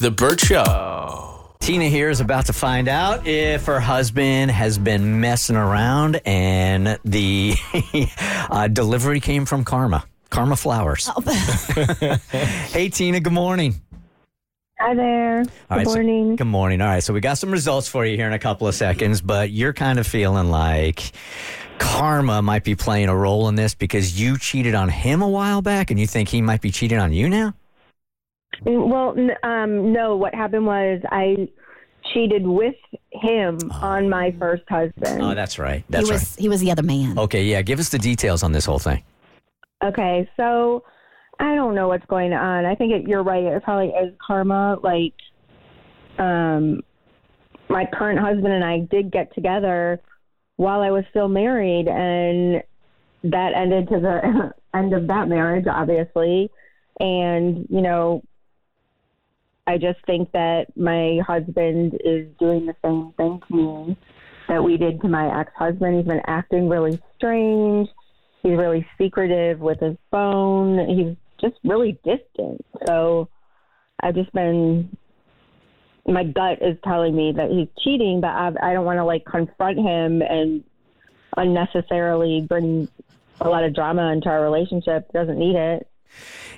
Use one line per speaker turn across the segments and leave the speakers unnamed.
The Bert Show.
Tina here is about to find out if her husband has been messing around and the uh, delivery came from Karma. Karma Flowers. hey, Tina, good morning.
Hi there. Good
All right, so-
morning.
good morning. All right, so we got some results for you here in a couple of seconds, but you're kind of feeling like karma might be playing a role in this because you cheated on him a while back and you think he might be cheating on you now?
Well, n- um, no, what happened was I cheated with him on my first husband.
Oh, that's right. That's
he was
right.
he was the other man.
Okay, yeah, give us the details on this whole thing.
Okay, so I don't know what's going on. I think it, you're right. It probably is karma. Like, um, my current husband and I did get together while I was still married, and that ended to the end of that marriage, obviously. And you know, I just think that my husband is doing the same thing to me that we did to my ex-husband. He's been acting really strange. He's really secretive with his phone. He's just really distant. So I've just been, my gut is telling me that he's cheating, but I've, I don't want to like confront him and unnecessarily bring a lot of drama into our relationship. Doesn't need it.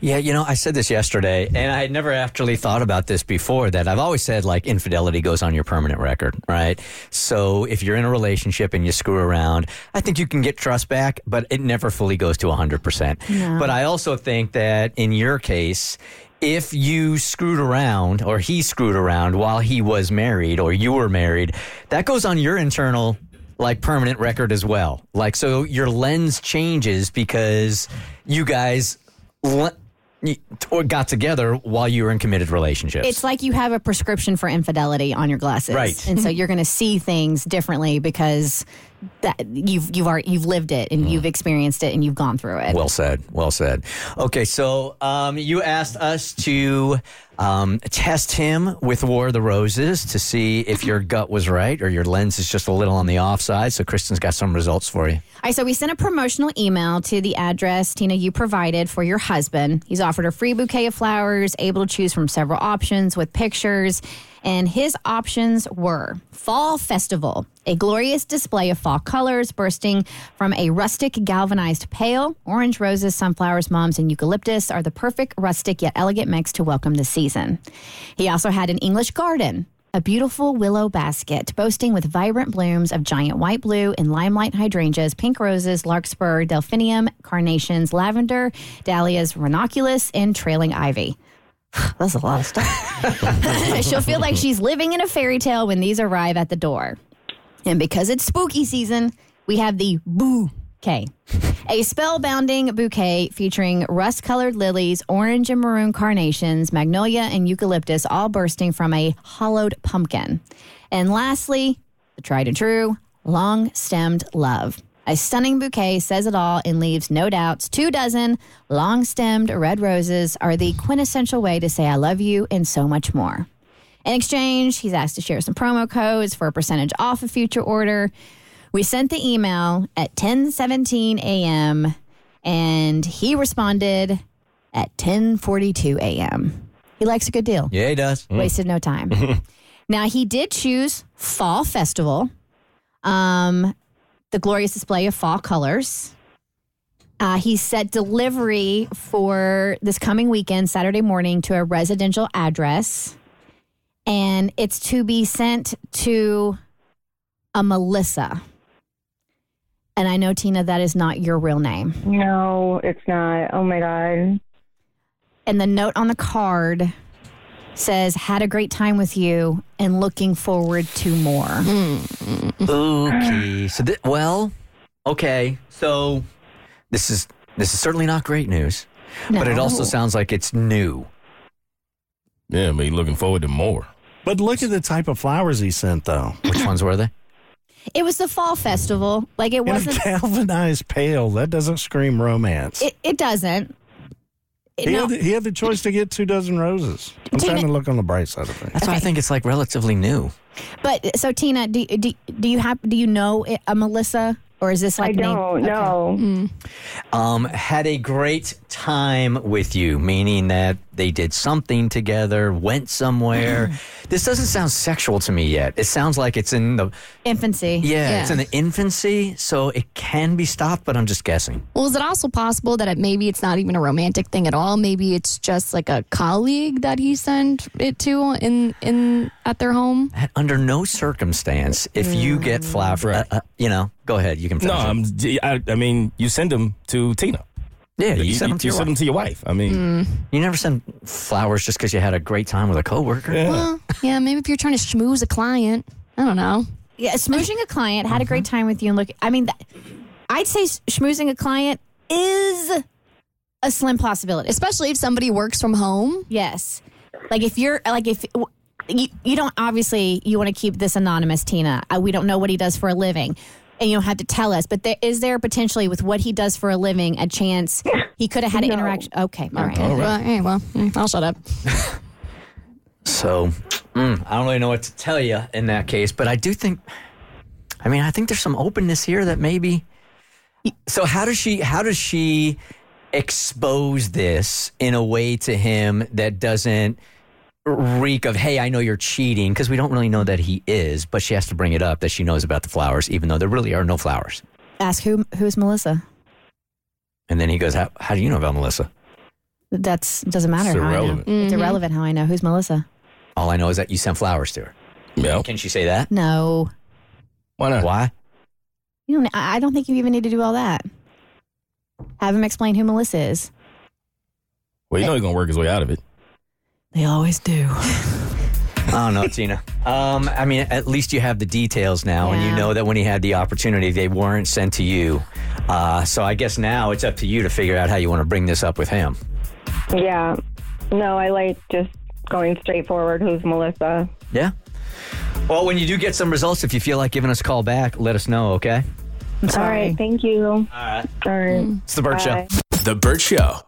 Yeah, you know, I said this yesterday, and I had never actually thought about this before. That I've always said, like, infidelity goes on your permanent record, right? So if you're in a relationship and you screw around, I think you can get trust back, but it never fully goes to 100%. But I also think that in your case, if you screwed around or he screwed around while he was married or you were married, that goes on your internal like permanent record as well. Like so your lens changes because you guys or got together while you were in committed relationships.
It's like you have a prescription for infidelity on your glasses,
Right.
And so mm-hmm. you're going to see things differently because that you've you've already, you've lived it and you've experienced it and you've gone through it.
Well said. Well said. Okay, so um, you asked us to um, test him with War of the Roses to see if your gut was right or your lens is just a little on the offside. So Kristen's got some results for you.
All right, so we sent a promotional email to the address Tina you provided for your husband. He's offered a free bouquet of flowers, able to choose from several options with pictures. And his options were Fall Festival, a glorious display of fall colors bursting from a rustic galvanized pail. Orange roses, sunflowers, mums, and eucalyptus are the perfect rustic yet elegant mix to welcome the season. He also had an English garden a beautiful willow basket boasting with vibrant blooms of giant white blue and limelight hydrangeas, pink roses, larkspur, delphinium, carnations, lavender, dahlias, ranunculus, and trailing ivy. That's a lot of stuff. She'll feel like she's living in a fairy tale when these arrive at the door. And because it's spooky season, we have the boo bouquet. A spellbounding bouquet featuring rust colored lilies, orange and maroon carnations, magnolia, and eucalyptus, all bursting from a hollowed pumpkin. And lastly, the tried and true long stemmed love. A stunning bouquet says it all and leaves no doubts. Two dozen long stemmed red roses are the quintessential way to say I love you and so much more. In exchange, he's asked to share some promo codes for a percentage off a future order. We sent the email at 10:17 a.m. and he responded at 10:42 a.m. He likes a good deal.
Yeah, he does.
Wasted no time. now he did choose Fall Festival, um, the glorious display of fall colors. Uh, he set delivery for this coming weekend, Saturday morning, to a residential address. and it's to be sent to a Melissa. And I know, Tina, that is not your real name.
No, it's not. Oh my god.
And the note on the card says, Had a great time with you and looking forward to more.
Okay. So, thi- well, okay. So, this is this is certainly not great news, but it also sounds like it's new.
Yeah, but you looking forward to more.
But look at the type of flowers he sent, though.
Which ones were they?
It was the fall festival. Like it
In a
wasn't.
galvanized pail, that doesn't scream romance.
It, it doesn't. It-
he,
no,
had the, he had the choice to get two dozen roses. I'm
Tina-
trying to look on the bright side of things.
That's why I think it's like relatively new.
but so Tina, do, do, do you have do you know a Melissa or is this like
I
name-
don't
okay.
know.
Um, had a great time with you, meaning that they did something together, went somewhere. this doesn't sound sexual to me yet. It sounds like it's in the
Infancy.
yeah, it's in the infancy, so it can be stopped. But I'm just guessing.
Well, is it also possible that it, maybe it's not even a romantic thing at all? Maybe it's just like a colleague that he sent it to in in at their home.
That under no circumstance, if you get flowers, uh, uh, you know, go ahead. You can
No,
finish it.
I'm, I, I mean, you send them to Tina.
Yeah, you,
You,
send them to
you
your
send
wife.
them to your wife. I mean,
You never send flowers just because you had a great time with a coworker.
yeah.
Well, yeah, maybe if you're trying to schmooze a client, I don't know.
Yeah, smooching a client, had a great time with you, and look. I mean, that, I'd say schmoozing a client is a slim possibility.
Especially if somebody works from home.
Yes, like if you're like if you you don't obviously you want to keep this anonymous, Tina. Uh, we don't know what he does for a living. And you don't have to tell us, but there, is there potentially with what he does for a living a chance he could have had an
No.
interaction? Okay, all right.
Well, hey, well, I'll shut up.
So mm, I don't really know what to tell you in that case, but I do think. I mean, I think there's some openness here that maybe. So how does she? How does she expose this in a way to him that doesn't reek of "Hey, I know you're cheating" because we don't really know that he is, but she has to bring it up that she knows about the flowers, even though there really are no flowers.
Ask who who's Melissa.
And then he goes, "How, how do you know about Melissa?"
That's doesn't matter.
It's
how I know.
irrelevant.
It's mm-hmm. irrelevant how I know who's Melissa.
All I know is that you sent flowers to her.
yeah.
Can she say that?
No,
Why not?
Why?
you don't. I I don't think you even need to do all that. Have him explain who Melissa is.
Well, you know he's gonna work his way out of it.
They always do.
I don't know, Tina. Um, I mean, at least you have the details now, and you know that when he had the opportunity, they weren't sent to you. Uh, so I guess now it's up to you to figure out how you want to bring this up with him.
Yeah. No, I like just going straight forward. Who's Melissa?
Yeah. Well, when you do get some results, if you feel like giving us a call back, let us know. Okay.
I'm sorry.
right. Thank you. All right. All right.
It's the Bert Show.
The Bert Show.